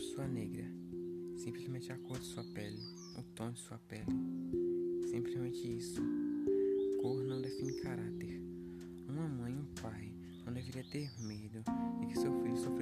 pessoa negra. Simplesmente a cor de sua pele, o tom de sua pele. Simplesmente isso. Cor não define caráter. Uma mãe e um pai não deveria ter medo de que seu filho sofra